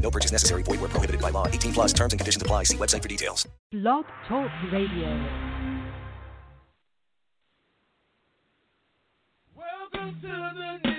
No purchase necessary. Void where prohibited by law. 18 plus terms and conditions apply. See website for details. Blog Talk Radio. Welcome to the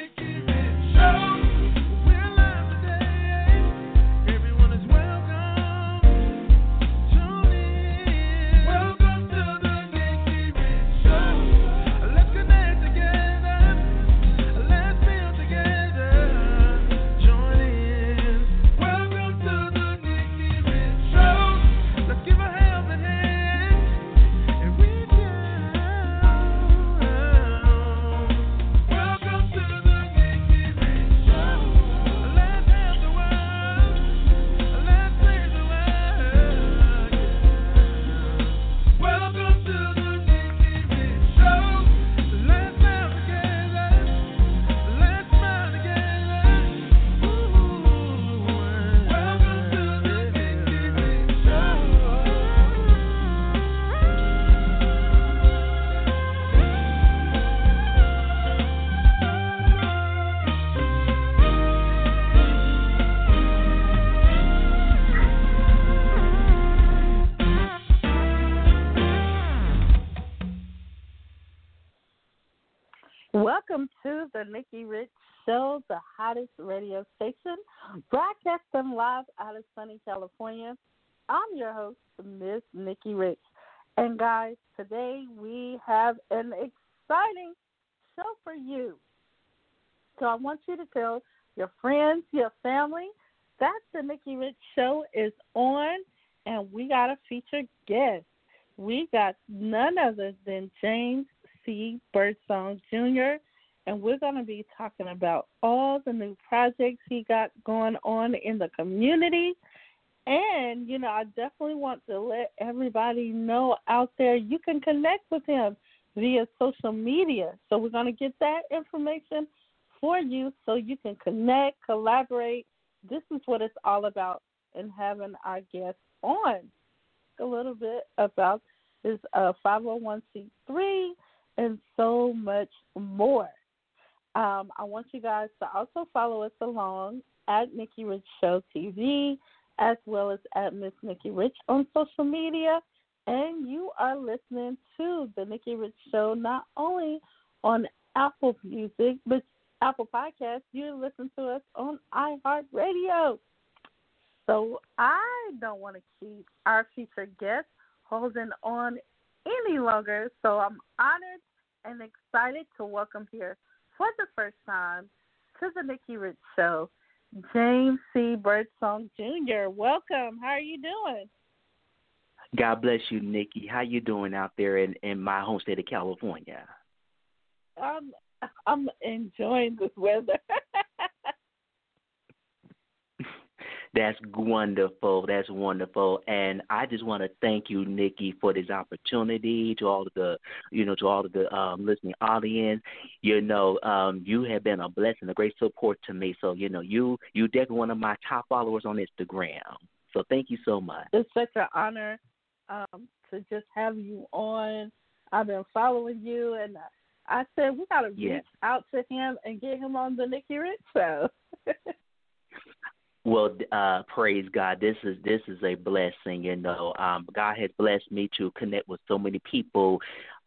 The hottest radio station, broadcasting live out of sunny California. I'm your host, Miss Nikki Rich. And guys, today we have an exciting show for you. So I want you to tell your friends, your family, that the Nikki Rich Show is on, and we got a featured guest. We got none other than James C. Birdsong Jr., and we're going to be talking about all the new projects he got going on in the community. And, you know, I definitely want to let everybody know out there you can connect with him via social media. So we're going to get that information for you so you can connect, collaborate. This is what it's all about in having our guests on. A little bit about his uh, 501c3 and so much more. Um, I want you guys to also follow us along at Nikki Rich Show TV as well as at Miss Nikki Rich on social media. And you are listening to the Nikki Rich Show not only on Apple Music, but Apple Podcasts. You listen to us on iHeartRadio. So I don't want to keep our future guest holding on any longer. So I'm honored and excited to welcome here for the first time to the Nikki Rich Show, James C. Birdsong Jr. Welcome. How are you doing? God bless you, Nikki. How you doing out there in, in my home state of California? I'm I'm enjoying this weather. That's wonderful. That's wonderful. And I just want to thank you, Nikki, for this opportunity. To all of the, you know, to all of the um, listening audience, you know, um, you have been a blessing, a great support to me. So, you know, you you definitely one of my top followers on Instagram. So, thank you so much. it's such an honor um, to just have you on. I've been following you, and I said we got to Yeah. reach out to him and get him on the Nikki Rich Show. Well, uh, praise God. This is this is a blessing. You know, um, God has blessed me to connect with so many people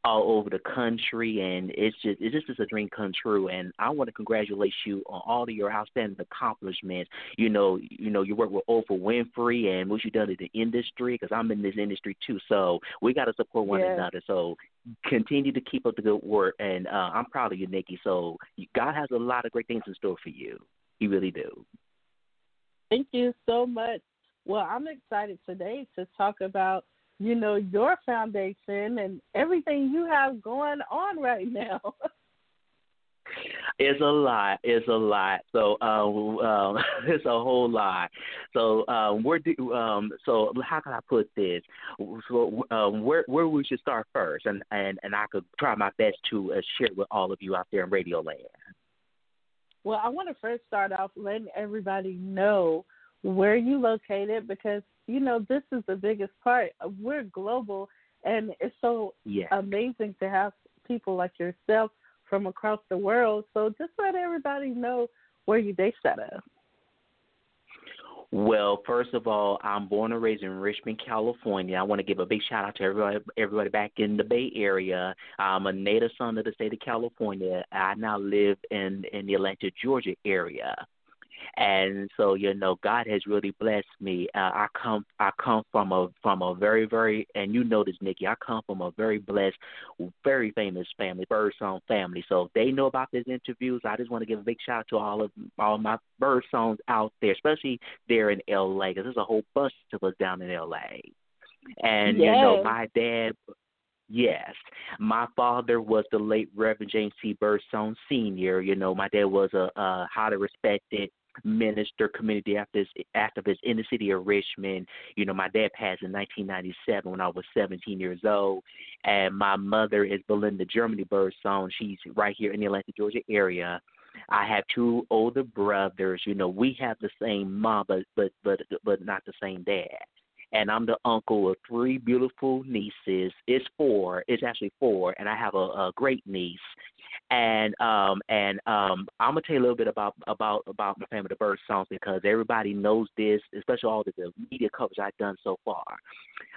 all over the country, and it's just it's just a dream come true. And I want to congratulate you on all of your outstanding accomplishments. You know, you know, you work with Oprah Winfrey and what you've done in the industry. Because I'm in this industry too, so we got to support one Yes. another. So continue to keep up the good work, and uh, I'm proud of you, Nikki. So God has a lot of great things in store for you. He really do. Thank you so much. Well, I'm excited today to talk about, you know, your foundation and everything you have going on right now. It's a lot. It's a lot. So um, um it's a whole lot. So um where do um so how can I put this? So um where where we should start first and and and I could try my best to uh, share with all of you out there in radio land. Well, I want to first start off letting everybody know where you located because you know this is the biggest part. We're global, and it's so Yeah. amazing to have people like yourself from across the world. So just let everybody know where you based out of. Well, first of all, I'm born and raised in Richmond, California. I want to give a big shout out to everybody, everybody back in the Bay Area. I'm a native son of the state of California. I now live in in the Atlanta, Georgia area. And so, you know, God has really blessed me. Uh, I come, I come from a from a very, very, and you know this, Nikki. I come from a very blessed, very famous family, Birdsong family. So they know about these interviews. I just want to give a big shout out to all of all my Birdsongs out there, especially there in LA, because there's a whole bunch of us down in LA. And you know, my dad Yes. My father was the late Reverend James C. Birdsong Sr. You know, my dad was a, a highly respected minister, community activist, activist in the city of Richmond. You know, my dad passed in 1997 when I was 17 years old. And my mother is Belinda Germany Birdsong. She's right here in the Atlanta, Georgia area. I have two older brothers. You know, we have the same mom, but but but but not the same dad and I'm the uncle of three beautiful nieces. It's four. It's actually four, and I have a, a great niece. And um and um I'm gonna tell you a little bit about about about my family, the Birdsongs, because everybody knows this, especially all the, the media coverage I've done so far.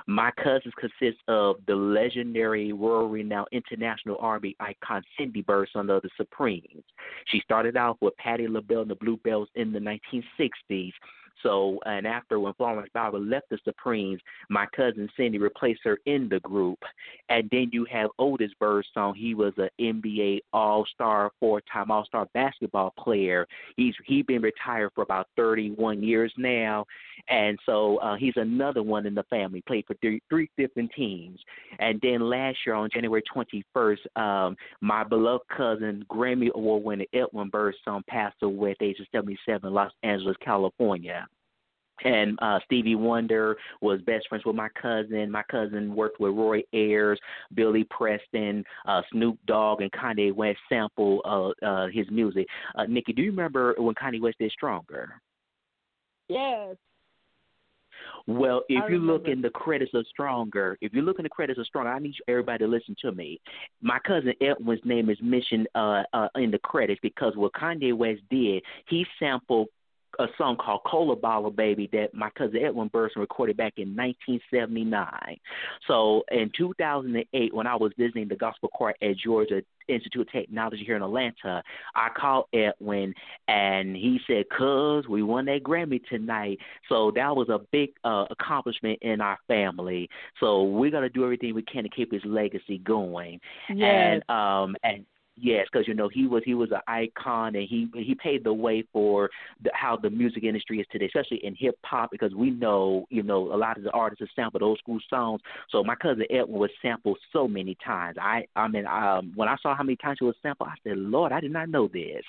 My cousins consist of the legendary world renowned international R&B icon Cindy Birdsong of the Supremes. She started out with Patti LaBelle and the Bluebells in the 1960s. So, and after when Florence Ballard left the Supremes, my cousin Cindy replaced her in the group. And then you have Otis Birdsong. He was an NBA All Star, four time All Star basketball player. He's he been retired for about 31 years now, and so uh, he's another one in the family. Played for three, three different teams. And then last year on January 21st, um, my beloved cousin, Grammy Award winner Edwin Birdsong, passed away at the age of 77 in Los Angeles, California and uh Stevie Wonder was best friends with my cousin. My cousin worked with Roy Ayers, Billy Preston, uh Snoop Dogg and Kanye West sample uh uh his music. Uh Nikki, do you remember when Kanye West did Stronger? Yes. Well, if I you look in the credits of Stronger, if you look in the credits of Stronger, I need everybody to listen to me. My cousin Edwin's name is mentioned uh, uh, in the credits because what Kanye West did, he sampled a song called Cola Bottle Baby that my cousin Edwin Birdsong recorded back in 1979. So in 2008, when I was visiting the gospel choir at Georgia Institute of Technology here in Atlanta, I called Edwin and he said, "Cuz we won that Grammy tonight." So that was a big uh, accomplishment in our family. So we're gonna do everything we can to keep his legacy going. Yes. And um and yes, because you know he was he was an icon and he he paved the way for the, how the music industry is today, especially in hip hop. Because we know you know a lot of the artists have sampled old school songs. So my cousin Edwin was sampled so many times. I I mean um when I saw how many times he was sampled, I said, Lord, I did not know this.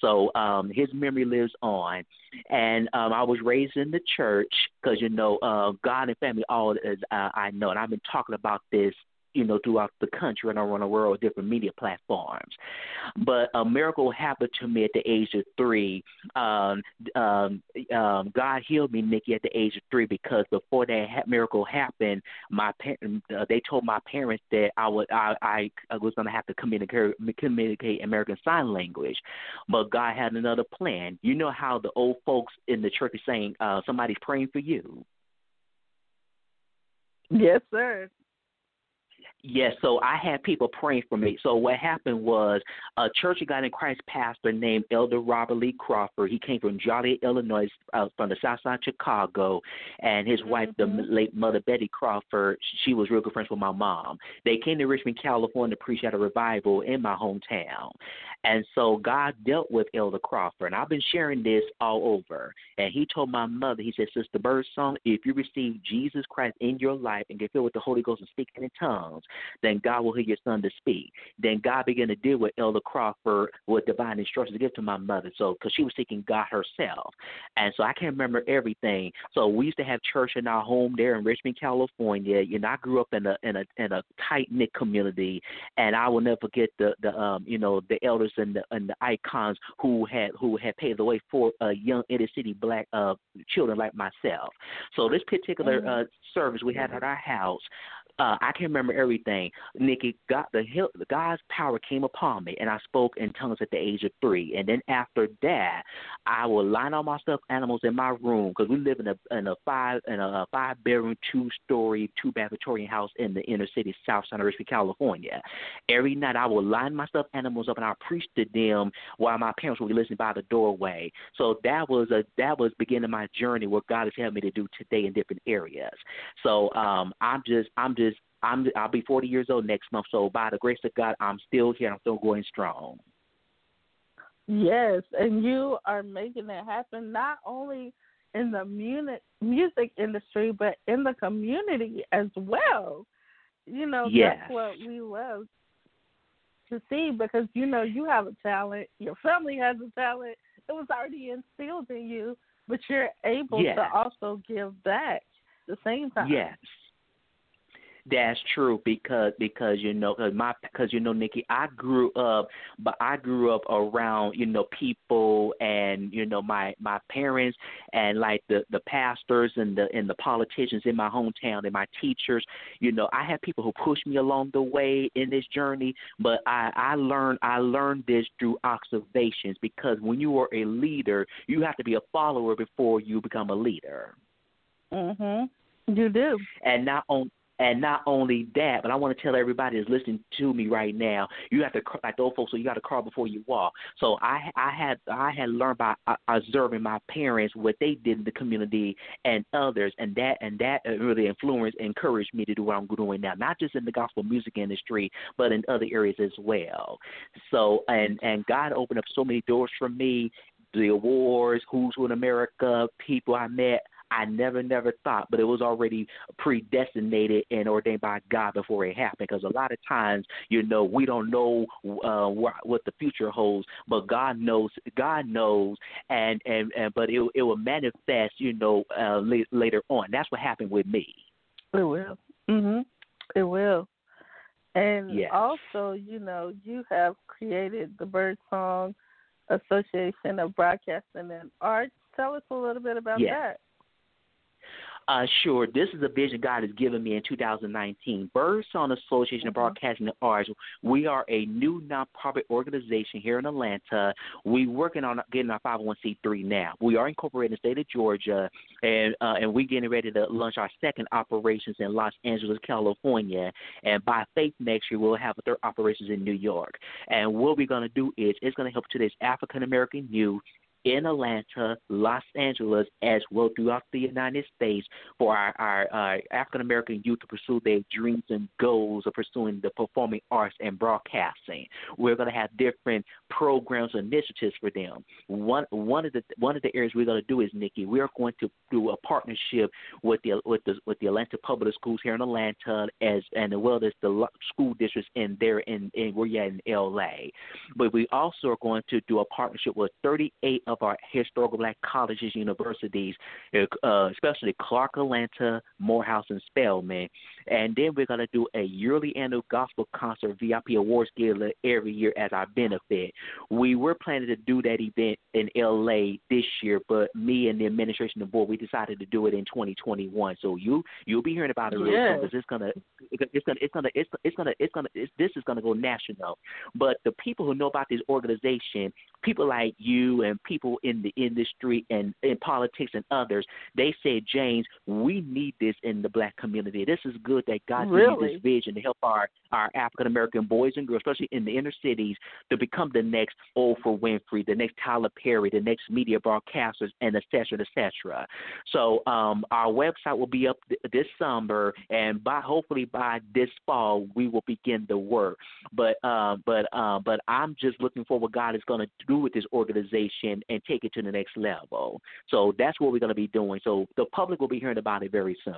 So um his memory lives on, and um I was raised in the church because you know uh God and family all as uh, I know, and I've been talking about this you know, throughout the country and around the world different media platforms. But a miracle happened to me at the age of three. Um, um, um, God healed me, Nikki, at the age of three because before that ha- miracle happened, my parents uh, they told my parents that I would I, I, I was going to have to communicate communicate American Sign Language, but God had another plan. You know how the old folks in the church are saying uh, somebody's praying for you. Yes, sir. Yes, so I had people praying for me. So what happened was a Church of God in Christ pastor named Elder Robert Lee Crawford. He came from Joliet, Illinois, uh, from the South Side of Chicago, and his wife, the Mhm. late mother Betty Crawford, she was real good friends with my mom. They came to Richmond, California, to preach at a revival in my hometown, and so God dealt with Elder Crawford, and I've been sharing this all over. And he told my mother, he said, Sister Birdsong, if you receive Jesus Christ in your life and get filled with the Holy Ghost and speaking in tongues then God will hear your son to speak. Then God began to deal with Elder Crawford with divine instructions to give to my mother. So, because she was seeking God herself, and so I can't remember everything. So we used to have church in our home there in Richmond, California. You know, I grew up in a in a in a tight knit community, and I will never forget the the um you know the elders and the and the icons who had who had paved the way for uh, young inner city black uh children like myself. So this particular Mhm. uh service we had at our house, uh, I can remember everything. Nikki, God, the God's power came upon me, and I spoke in tongues at the age of three. And then after that, I would line all my stuffed animals in my room because we live in a in a five in a five bedroom, two story, two bath Victorian house in the inner city, South of Richmond, California. Every night, I would line my stuffed animals up, and I preached to them while my parents would be listening by the doorway. So that was a that was beginning my journey, what God has helped me to do today in different areas. So um, I'm just I'm just I'm I'll be 40 years old next month. So by the grace of God, I'm still here. I'm still going strong. Yes, and you are making it happen not only in the music music industry but in the community as well. You know, Yes. that's what we love to see because you know you have a talent, your family has a talent. It was already instilled in you, but you're able Yes. to also give back at the same time. Yes. That's true because because you know cause my because you know Nikki I grew up but I grew up around you know people and you know my my parents and like the the pastors and the and the politicians in my hometown and my teachers you know I had people who pushed me along the way in this journey but I I learned I learned this through observations because when you are a leader you have to be a follower before you become a leader Mhm. You do. and not on and not only that, but I want to tell everybody that's listening to me right now, you have to like those folks. So you got to crawl before you walk. So I I had I had learned by uh, observing my parents what they did in the community and others, and that and that uh, really influenced, encouraged me to do what I'm doing now, not just in the gospel music industry, but in other areas as well. So and and God opened up so many doors for me. The awards, Who's Who in America, people I met. I never, never thought, but it was already predestinated and ordained by God before it happened. Because a lot of times, you know, we don't know uh, what, what the future holds, but God knows. God knows, and and, and but it it will manifest, you know, uh, la- later on. That's what happened with me. It will. Mhm. It will. And Yes. also, you know, you have created the Bird Song Association of Broadcasting and Arts. Tell us a little bit about Yes. that. Uh, sure. This is a vision God has given me in 2019. Birdsong Association of Mhm. Broadcasting and Arts. We are a new nonprofit organization here in Atlanta. We're working on getting our 501c3 now. We are incorporated in the state of Georgia, and uh, and we're getting ready to launch our second operations in Los Angeles, California. And by faith next year, we'll have third operations in New York. And what we're going to do is it's going to help today's African American youth in Atlanta, Los Angeles, as well throughout the United States for our, our, uh, our African American youth to pursue their dreams and goals of pursuing the performing arts and broadcasting. We're going to have different programs and initiatives for them. One one of the one of the areas we're going to do is Nikki. We are going to do a partnership with the with the with the Atlanta Public Schools here in Atlanta, as and as well as the school districts in there in, in where you're in L.A. But we also are going to do a partnership with 38 of our historical black colleges, universities, uh, especially Clark Atlanta, Morehouse, and Spelman. And then we're going to do a yearly annual gospel concert VIP awards gala every year as our benefit. We were planning to do that event in LA this year, but me and the administration and board we decided to do it in 2021. So you you'll be hearing about it real Yes. soon because it's gonna it's gonna it's gonna it's it's gonna it's gonna it's, this is gonna go national. But the people who know about this organization, people like you and people in the industry and in politics and others, they said, James, we need this in the black community. This is good that God gave you Really? this vision to help our our African American boys and girls, especially in the inner cities, to become the next Oprah Winfrey, the next Tyler Perry, the next media broadcasters, and et cetera, et cetera. So um, our website will be up th- this summer, and by hopefully by this fall we will begin the work. But uh, but uh, but I'm just looking for what God is going to do with this organization and take it to the next level. So that's what we're going to be doing. So the public will be hearing about it very soon.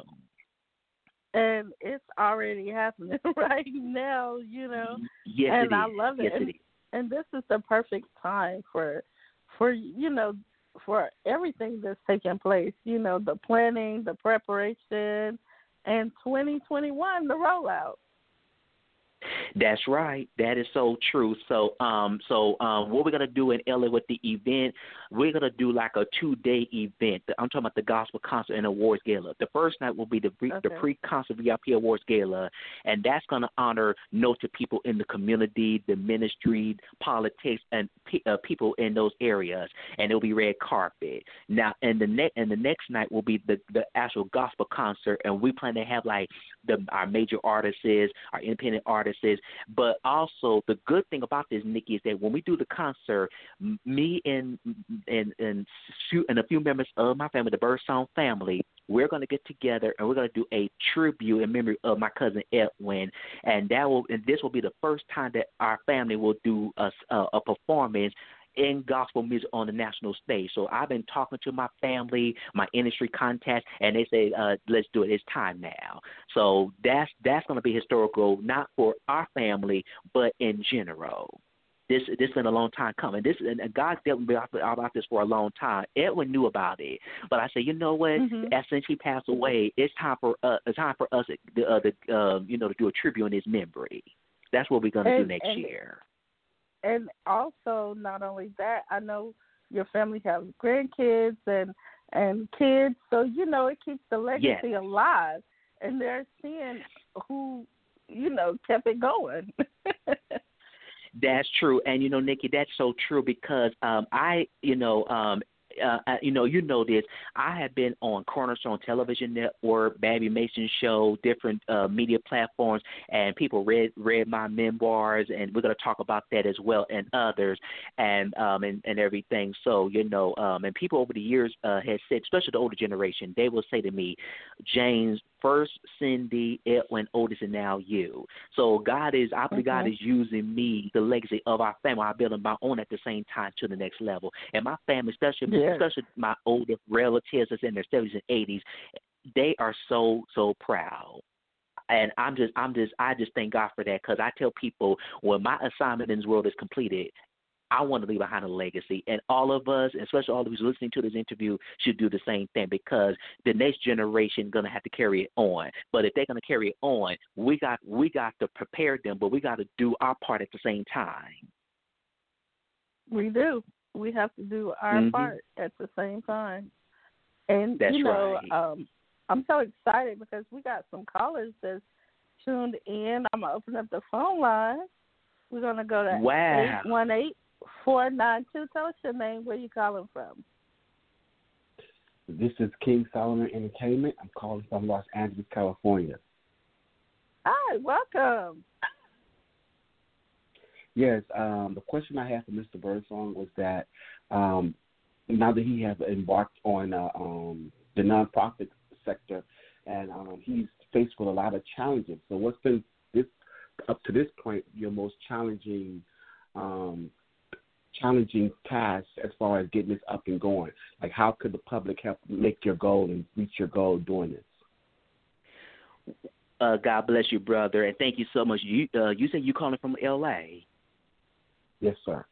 And it's already happening right now. You know, Yes, and I love it. Yes, and, it and this is the perfect time for for you know for everything that's taking place. You know, the planning, the preparation, and 2021 the rollout. That's right. That is so true. So, um, so um, what we're gonna do in LA with the event, we're gonna do like a two-day event. I'm talking about the gospel concert and awards gala. The first night will be the pre- the Okay. pre-concert VIP awards gala, and that's gonna honor noted people in the community, the ministry, politics, and pe- uh, people in those areas. And it'll be red carpet. Now, and the next and the next night will be the the actual gospel concert, and we plan to have like the our major artists, our independent artists. But also the good thing about this, Nikki, is that when we do the concert, me and and and shoot and a few members of my family, the Birdsong family, we're going to get together and we're going to do a tribute in memory of my cousin Edwin, and that will and this will be the first time that our family will do a, a, a performance in gospel music on the national stage. So I've been talking to my family, my industry contacts, and they say, uh, "Let's do it. It's time now." So that's that's going to be historical, not for our family, but in general. This this been a long time coming. This and God's dealt with me about, this for a long time. Edwin knew about it, but I said, you know what? Mhm. As since he passed away, it's time for uh, it's time for us to uh, the um, you know to do a tribute in his memory. That's what we're going to do next and- year. And also not only that, I know your family have grandkids and and kids, so you know it keeps the legacy alive, and they're seeing who you know kept it going. That's true, and you know, Nikki, that's so true because um, I, you know, um, uh, you know, you know this. I have been on Cornerstone Television Network, Babbie Mason Show, different uh, media platforms, and people read read my memoirs, and we're going to talk about that as well, and others, and um, and and everything. So you know, um, and people over the years uh, has said, especially the older generation, they will say to me, James, first Cindy, Edwin, Otis, and now you. So God is, I believe God Mhm. is using me, the legacy of our family. I'm building my own at the same time to the next level. And my family, especially Yeah. Especially my older relatives that's in their 70s and 80s, they are so so proud. And I'm just, I'm just, I just thank God for that because I tell people when my assignment in this world is completed, I want to leave behind a legacy, and all of us, especially all of us listening to this interview, should do the same thing because the next generation gonna have to carry it on. But if they're gonna carry it on, we got we got to prepare them, but we got to do our part at the same time. we do. We have to do our Mhm. part at the same time. And That's you know, right. um, I'm so excited because we got some callers that's tuned in. I'm gonna open up the phone line. We're gonna go to Wow. eight one eight four nine two. Tell us your name. Where you calling from? This is King Solomon Entertainment. I'm calling from Los Angeles, California. Hi, welcome. Yes, um, the question I had for Mr. Birdsong was that um, now that he has embarked on uh, um, the nonprofit sector, and um, he's faced with a lot of challenges. So, what's been this up to this point your most challenging um, challenging task as far as getting this up and going? Like, how could the public help make your goal and reach your goal doing this? Uh, God bless you, brother, and thank you so much. You uh, you said you calling from L.A. Yes, sir.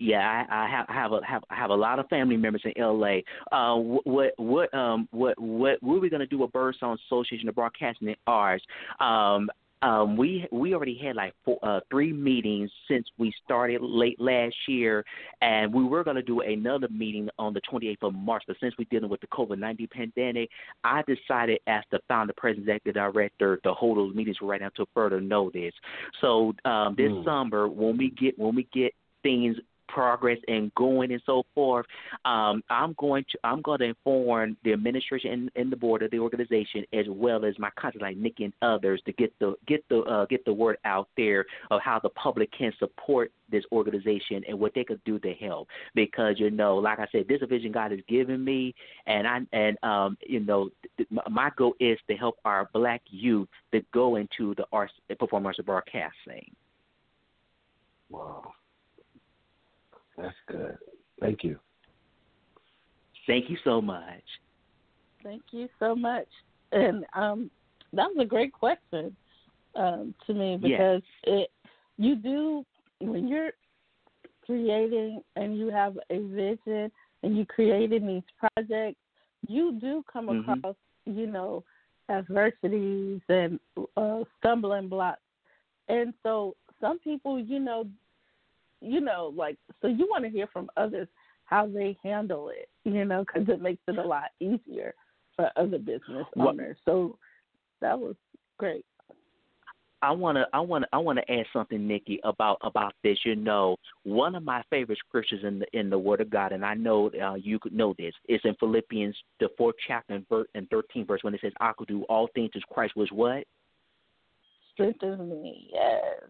Yeah, I, I have have a have have a lot of family members in L.A. Uh, what what um what what what are we gonna do with Birdsong Association of Broadcasting and Arts? Um, um, we we already had like four, uh, three meetings since we started late last year, and we were going to do another meeting on the 28th of March. But since we're dealing with the COVID-19 pandemic, I decided as the founder, president, executive director to hold those meetings right now until further notice. So um, this Mm. summer, when we get when we get things progress and going and so forth. Um, I'm going to I'm going to inform the administration and, and the board of the organization as well as my contacts like Nick and others to get the get the uh, get the word out there of how the public can support this organization and what they could do to help. Because you know, like I said, this is a vision God has given me, and I and um, you know, th- my- goal is to help our black youth to go into the arts, performing arts broadcasting. Wow. That's good. Thank you. Thank you so much. Thank you so much. And um, that was a great question um, to me because it you do when you're creating and you have a vision and you creating these projects, you do come Mhm. across you know adversities and uh, stumbling blocks, and so some people you know you know like so you want to hear from others how they handle it, you know, because it makes it a lot easier for other business Well- owners. So that was great. I wanna I wanna I wanna add something, Nikki, about about this. You know, one of my favorite scriptures in the in the Word of God, and I know uh, you could know this, is in Philippians the fourth chapter and, ver- and thirteen verse when it says, "I could do all things as Christ was what." Strengthens me, yes.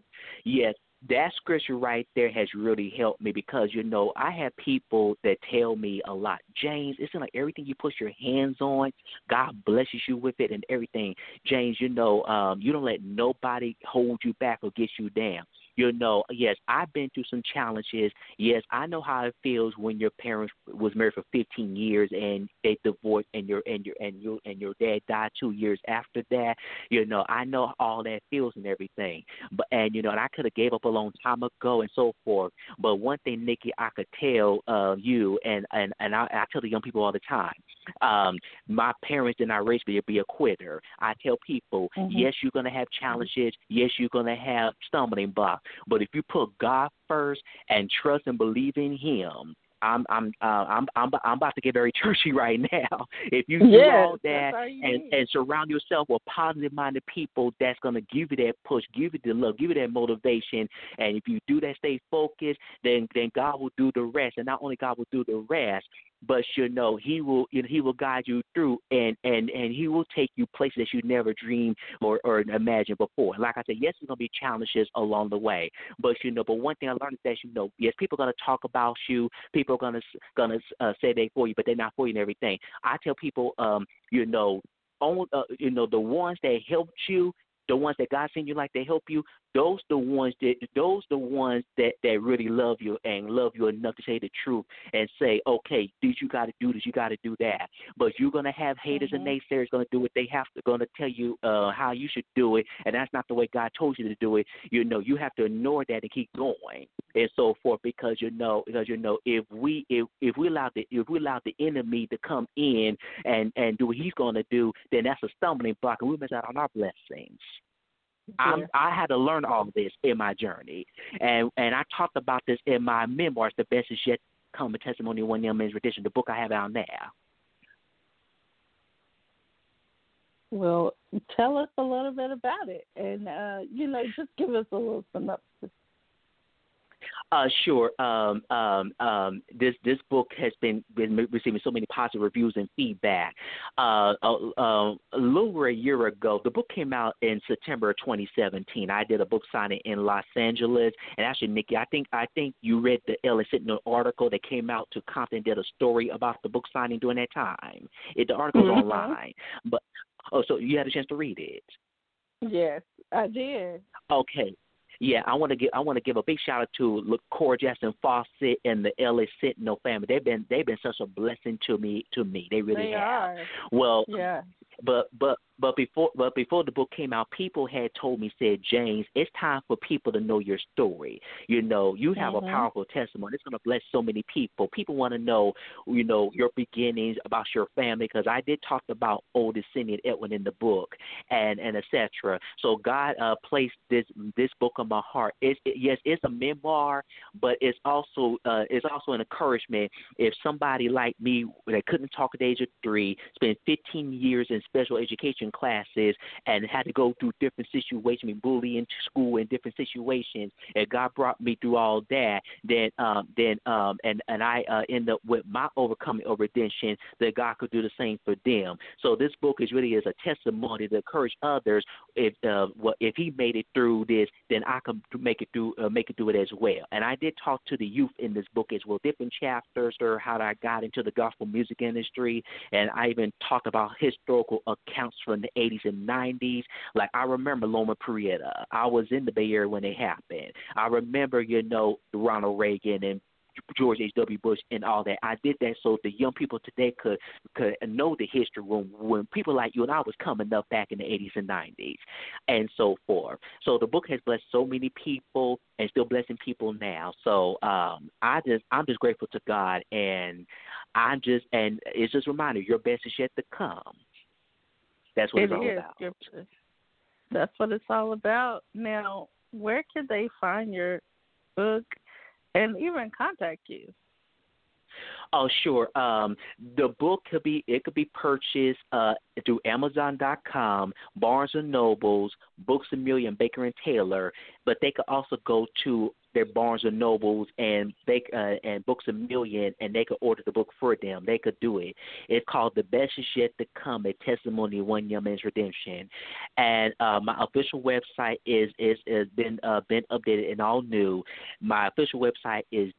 Yes, that scripture right there has really helped me because you know I have people that tell me a lot, James. It's like everything you put your hands on, God blesses you with it and everything. James, you know, um, you don't let nobody hold you back or get you down. You know, yes, I've been through some challenges. Yes, I know how it feels when your parents was married for 15 years and they divorced, and your and your and your and your dad died two years after that. You know, I know all that feels and everything. But and you know, and I could have gave up a long time ago and so forth. But one thing, Nikki, I could tell uh, you and and and I, I tell the young people all the time. Um, my parents did not raise me to be a quitter. I tell people, Mhm. yes, you're gonna have challenges. Yes, you're gonna have stumbling blocks. But if you put God first and trust and believe in Him. I'm I'm uh, I'm I'm I'm about to get very churchy right now. If you do Yes, all that all and need. and surround yourself with positive minded people that's going to give you that push, give you the love, give you that motivation. And if you do that, stay focused, then then God will do the rest. And not only God will do the rest, but you know He will you know, He will guide you through, and and and He will take you places that you never dreamed or or imagined before. Like I said, yes, there's going to be challenges along the way, but you know, but one thing I learned is that you know, yes, people are going to talk about you, people are going to going to uh, say they for you, but they're not for you and everything. I tell people, um, you know, on uh, you know the ones that helped you, the ones that God sent you like they help you. Those the ones that those the ones that that really love you and love you enough to say the truth and say, okay, this you got to do this, you got to do that. But you're gonna have haters and naysayers gonna do what they have to, gonna tell you uh, how you should do it, and that's not the way God told you to do it. You know, you have to ignore that and keep going and so forth because you know because you know if we if if we allow the if we allow the enemy to come in and and do what he's going to do then that's a stumbling block and we miss out on our blessings I'm, I had to learn all of this in my journey, and and I talked about this in my memoirs. The best is yet to come, a testimony of one young man's redemption. The book I have out now. Well, tell us a little bit about it, and uh, you know, just give us a little synopsis. Uh, sure. Um, um, um, this this book has been been receiving so many positive reviews and feedback. Uh, uh, uh, a little over a year ago, the book came out in September of 2017. I did a book signing in Los Angeles, and actually, Nikki, I think I think you read the LA Sentinel article that came out to Compton did a story about the book signing during that time. It, the article's Mhm. online, but oh, so you had a chance to read it. Yes, I did. Okay. Yeah, I want to give I want to give a big shout out to LaCour Justin Fawcett and the LA Sentinel family. They've been they've been such a blessing to me to me. They really they have. are. Well, Yeah. But but but before but before the book came out, people had told me said James, it's time for people to know your story. You know, you have Mhm. a powerful testimony. It's going to bless so many people. People want to know, you know, your beginnings about your family because I did talk about Otis Cindy and Edwin in the book and and etc. So God uh, placed this this book on my heart. It's it, yes, it's a memoir, but it's also uh, it's also an encouragement. If somebody like me that couldn't talk at the age of three, spent 15 years in special education classes, and had to go through different situations, be bullied into school in different situations, and God brought me through all that, then um, then um, and and I uh, end up with my overcoming of redemption that God could do the same for them. So this book is really is a testimony to encourage others. If uh, if He made it through this, then I can make it through uh, make it through it as well. And I did talk to the youth in this book as well, different chapters or how I got into the gospel music industry, and I even talked about historical accounts from the 80s and 90s. Like I remember Loma Prieta. I was in the Bay Area when it happened. I remember, you know, Ronald Reagan and George H. W. Bush and all that. I did that so the young people today could could know the history when when people like you and I was coming up back in the 80s and 90s, and so forth. So the book has blessed so many people and still blessing people now. So um, I just I'm just grateful to God, and I'm just and it's just a reminder your best is yet to come. That's what It it's all is. about. Your- That's what it's all about. Now, where can they find your book and even contact you? Oh, sure. Um, the book could be it could be purchased uh, through Amazon.com, Barnes and Nobles, Books a Million, Baker and Taylor. But they could also go to their Barnes and Nobles and Baker uh, and Books a Million, and they could order the book for them. They could do it. It's called The Best Is Yet to Come: A Testimony of One Young Man's Redemption. And uh, my official website is is is been uh, been updated and all new. My official website is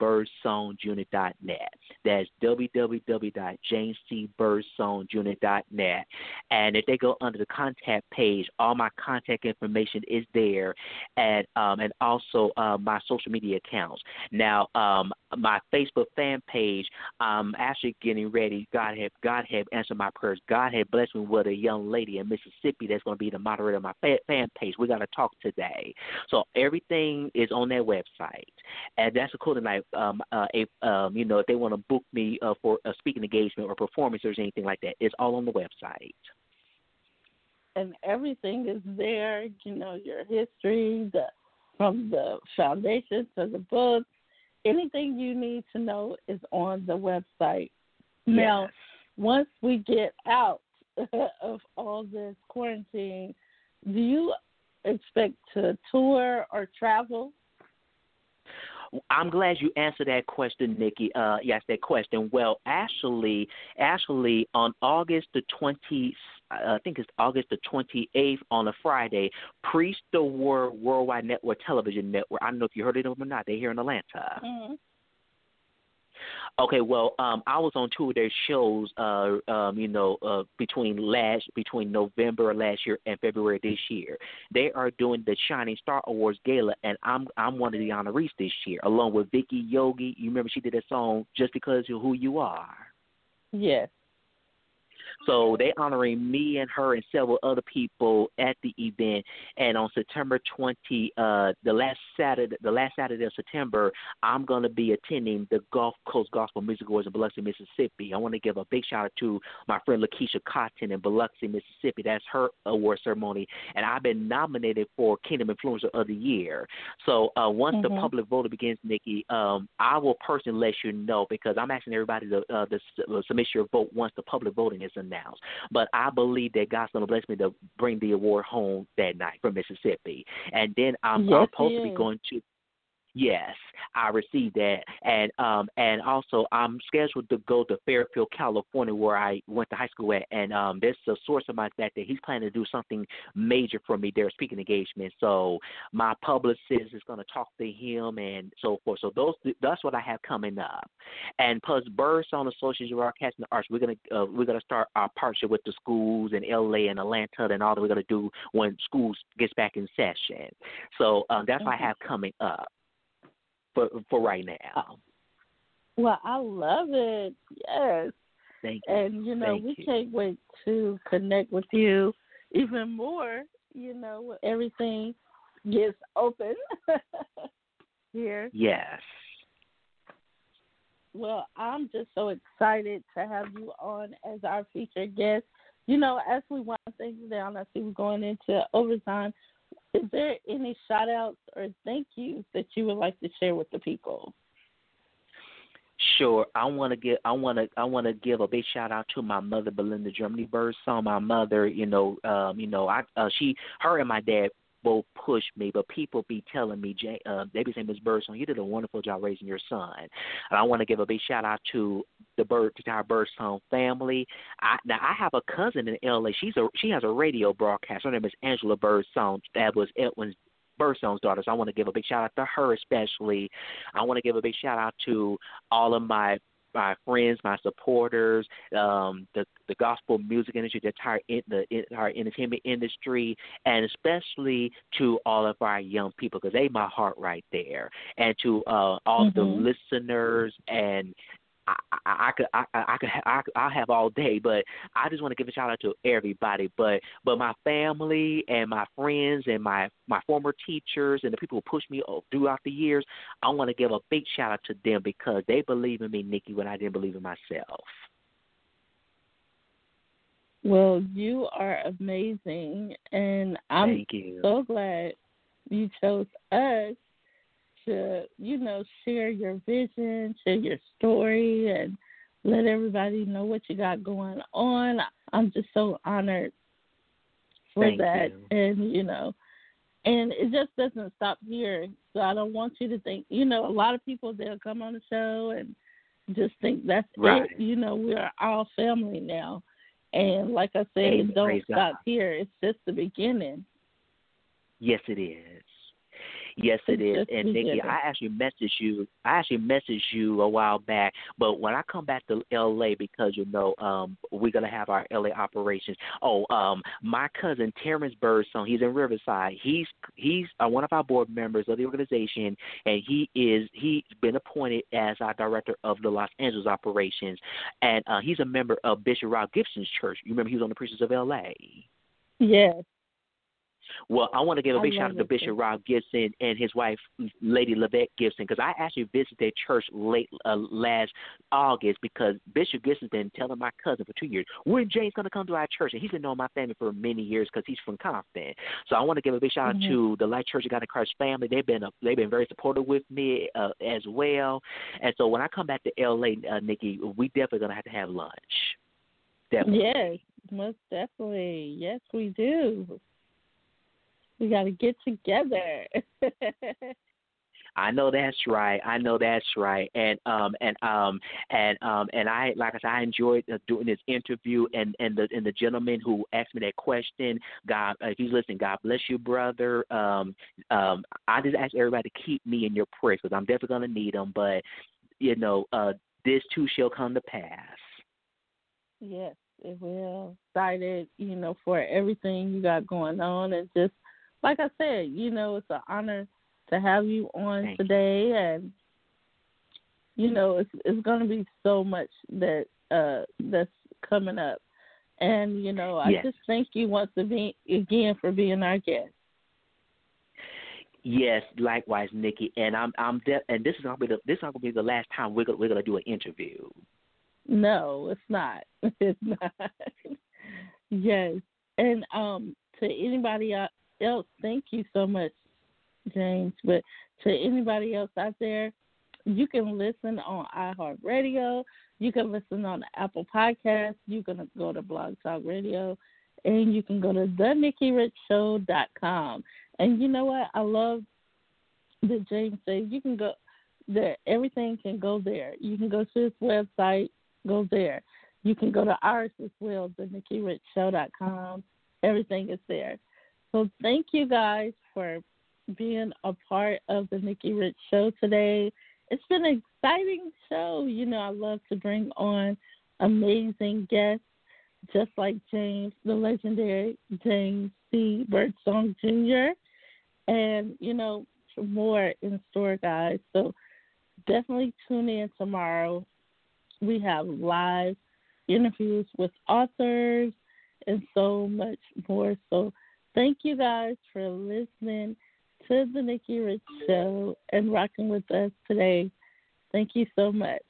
www.jamescbirdsongunit.net. That's www.jamescbirdsongunit.net. And if they go under the contact page, all my contact information is there, and um, and also uh, my social media accounts. Now, um, my Facebook fan page, I'm actually getting ready. God have God have answered my prayers. God had blessed me with a young lady in Mississippi that's going to be the moderator of my fa- fan page. We got to talk today. So everything is on their website, and that's a cool Um, uh, if um, you know, if they want to book me uh, for a speaking engagement or performance or anything like that, it's all on the website. and everything is there. You know your history, the from the foundation to the book. Anything you need to know is on the website. Now, once we get out of all this quarantine, do you expect to tour or travel? I'm glad you answered that question, Nikki. Uh, yes, that question. Well, actually, actually, on August the 20, I think it's August the 28th on a Friday, Priest the War Worldwide Network Television Network. I don't know if you heard of them or not. They're here in Atlanta. Mm-hmm. Okay, well, um, I was on two of their shows, uh, um, you know, uh, between last between November last year and February this year. They are doing the Shining Star Awards Gala, and I'm I'm one of the honorees this year, along with Vicki Yohe. You remember she did a song "Just Because You're Who You Are." Yes. So they honoring me and her and several other people at the event. And on September 20, uh, the last Saturday, the last Saturday of September, I'm going to be attending the Gulf Coast Gospel Music Awards in Biloxi, Mississippi. I want to give a big shout out to my friend Lakeisha Cotton in Biloxi, Mississippi. That's her award ceremony, and I've been nominated for Kingdom Influencer of the Year. So uh, once the Mhm. public voting begins, Nikki, um, I will personally let you know because I'm asking everybody to, uh, to uh, submit your vote once the public voting is announced. But I believe that God's going to bless me to bring the award home that night from Mississippi, and then I'm, I'm Yes, supposed to be going to. Yes, I received that, and um, and also I'm scheduled to go to Fairfield, California, where I went to high school at, and um, there's a source of my fact that he's planning to do something major for me there, speaking engagement. So my publicist is going to talk to him and so forth. So those that's what I have coming up, and plus Birdsong Associates of Broadcasting the Arts, we're gonna uh, we're gonna start our partnership with the schools in LA and Atlanta and all that we're gonna do when schools gets back in session. So um, that's what I have coming up for for right now. Well, I love it. Yes. Thank you. And you know, Thank we you. can't wait to connect with you even more, you know, when everything gets open here. Yes. Well, I'm just so excited to have you on as our featured guest. You know, as we wind things down, I see we're going into overtime. Is there any shout outs or thank yous that you would like to share with the people? Sure. I want to give I want to I want to give a big shout out to my mother Belinda Germany Birdsong. My mother, you know, um, you know, I uh, she her and my dad both push me, but people be telling me, Jay, uh, they be saying, Miss Birdsong, you did a wonderful job raising your son. And I want to give a big shout out to the bird to our Birdsong family. I, now I have a cousin in L.A. She's a she has a radio broadcast. Her name is Angela Birdsong. That was Edwin's Birdsong's daughter. So I want to give a big shout out to her especially. I want to give a big shout out to all of my my friends, my supporters, um, the the gospel music industry, the entire in, the entire entertainment industry, and especially to all of our young people because they my heart right there, and to uh, all Mm-hmm. the listeners and I, I, I could I, I could I, I have all day, but I just want to give a shout out to everybody. But but my family and my friends and my my former teachers and the people who pushed me throughout the years, I want to give a big shout out to them because they believe in me, Nikki, when I didn't believe in myself. Well, you are amazing, and I'm Thank you. so glad you chose us to, you know, share your vision, share your story, and let everybody know what you got going on. I'm just so honored for Thank that, you. and you know, and it just doesn't stop here. So I don't want you to think, you know, a lot of people they'll come on the show and just think that's Right. it. You know, we are all family now. And like I said, don't stop here. It's just the beginning. Yes, it is. Yes, It's And Nikki. I actually messaged you. I actually messaged you a while back. But when I come back to LA, because you know um, we're gonna have our LA operations. Oh, um, my cousin Terrence Birdsong, he's in Riverside. He's he's uh, one of our board members of the organization, and he is he's been appointed as our director of the Los Angeles operations, and uh, he's a member of Bishop Ron Gibson's church. You remember he was on the Preachers of LA. Yes. Well, I want to give a big shout out to Bishop. Ron Gibson and his wife, Lady Levette Gibson, because I actually visited their church late uh, last August because Bishop Gibson's been telling my cousin for two years when James going to come to our church, and he's been knowing my family for many years because he's from Compton. So I want to give a big shout out to the Life Church of God in Christ family. They've been uh, they've been very supportive with me uh, as well. And so when I come back to LA, uh, Nikki, we definitely gonna have to have lunch. Definitely. Yes, most definitely. Yes, we do. We got to get together. I know that's right. I know that's right. And um and um and um and I like I said, I enjoyed uh, doing this interview. And and the and the gentleman who asked me that question, God, uh, if he's listening, God bless you, brother. Um um I just ask everybody to keep me in your prayers because I'm definitely gonna need them. But you know, uh this too shall come to pass. yes, it will. Excited, you know, for everything you got going on, and just like I said, you know, it's an honor to have you on Thank today, and you know, it's it's going to be so much that uh that's coming up, and you know, I Yes. just thank you once again for being our guest. Yes, likewise, Nikki. And I'm I'm de- and this is gonna be the this is gonna be the last time we're gonna we're gonna do an interview. No, it's not. It's not. yes, and um, to anybody el- else, thank you so much, James. But to anybody else out there, you can listen on iHeartRadio. You can listen on Apple Podcast. You can go to Blog Talk Radio, and you can go to thenikkirichshow.com. And you know what? I love that James said you can go there. Everything can go there. You can go to his website, go there. You can go to ours as well, thenikkirichshow.com. Everything is there. So thank you guys for being a part of the Nikki Rich Show today. It's been an exciting show. You know, I love to bring on amazing guests, just like James, the legendary James C. Birdsong Jr. And, you know, more in store, guys. So definitely tune in tomorrow. We have live interviews with authors and so much more. So thank you guys for listening to the Nikki Rich Show and rocking with us today. Thank you so much.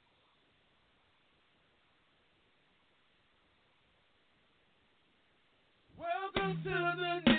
Welcome to the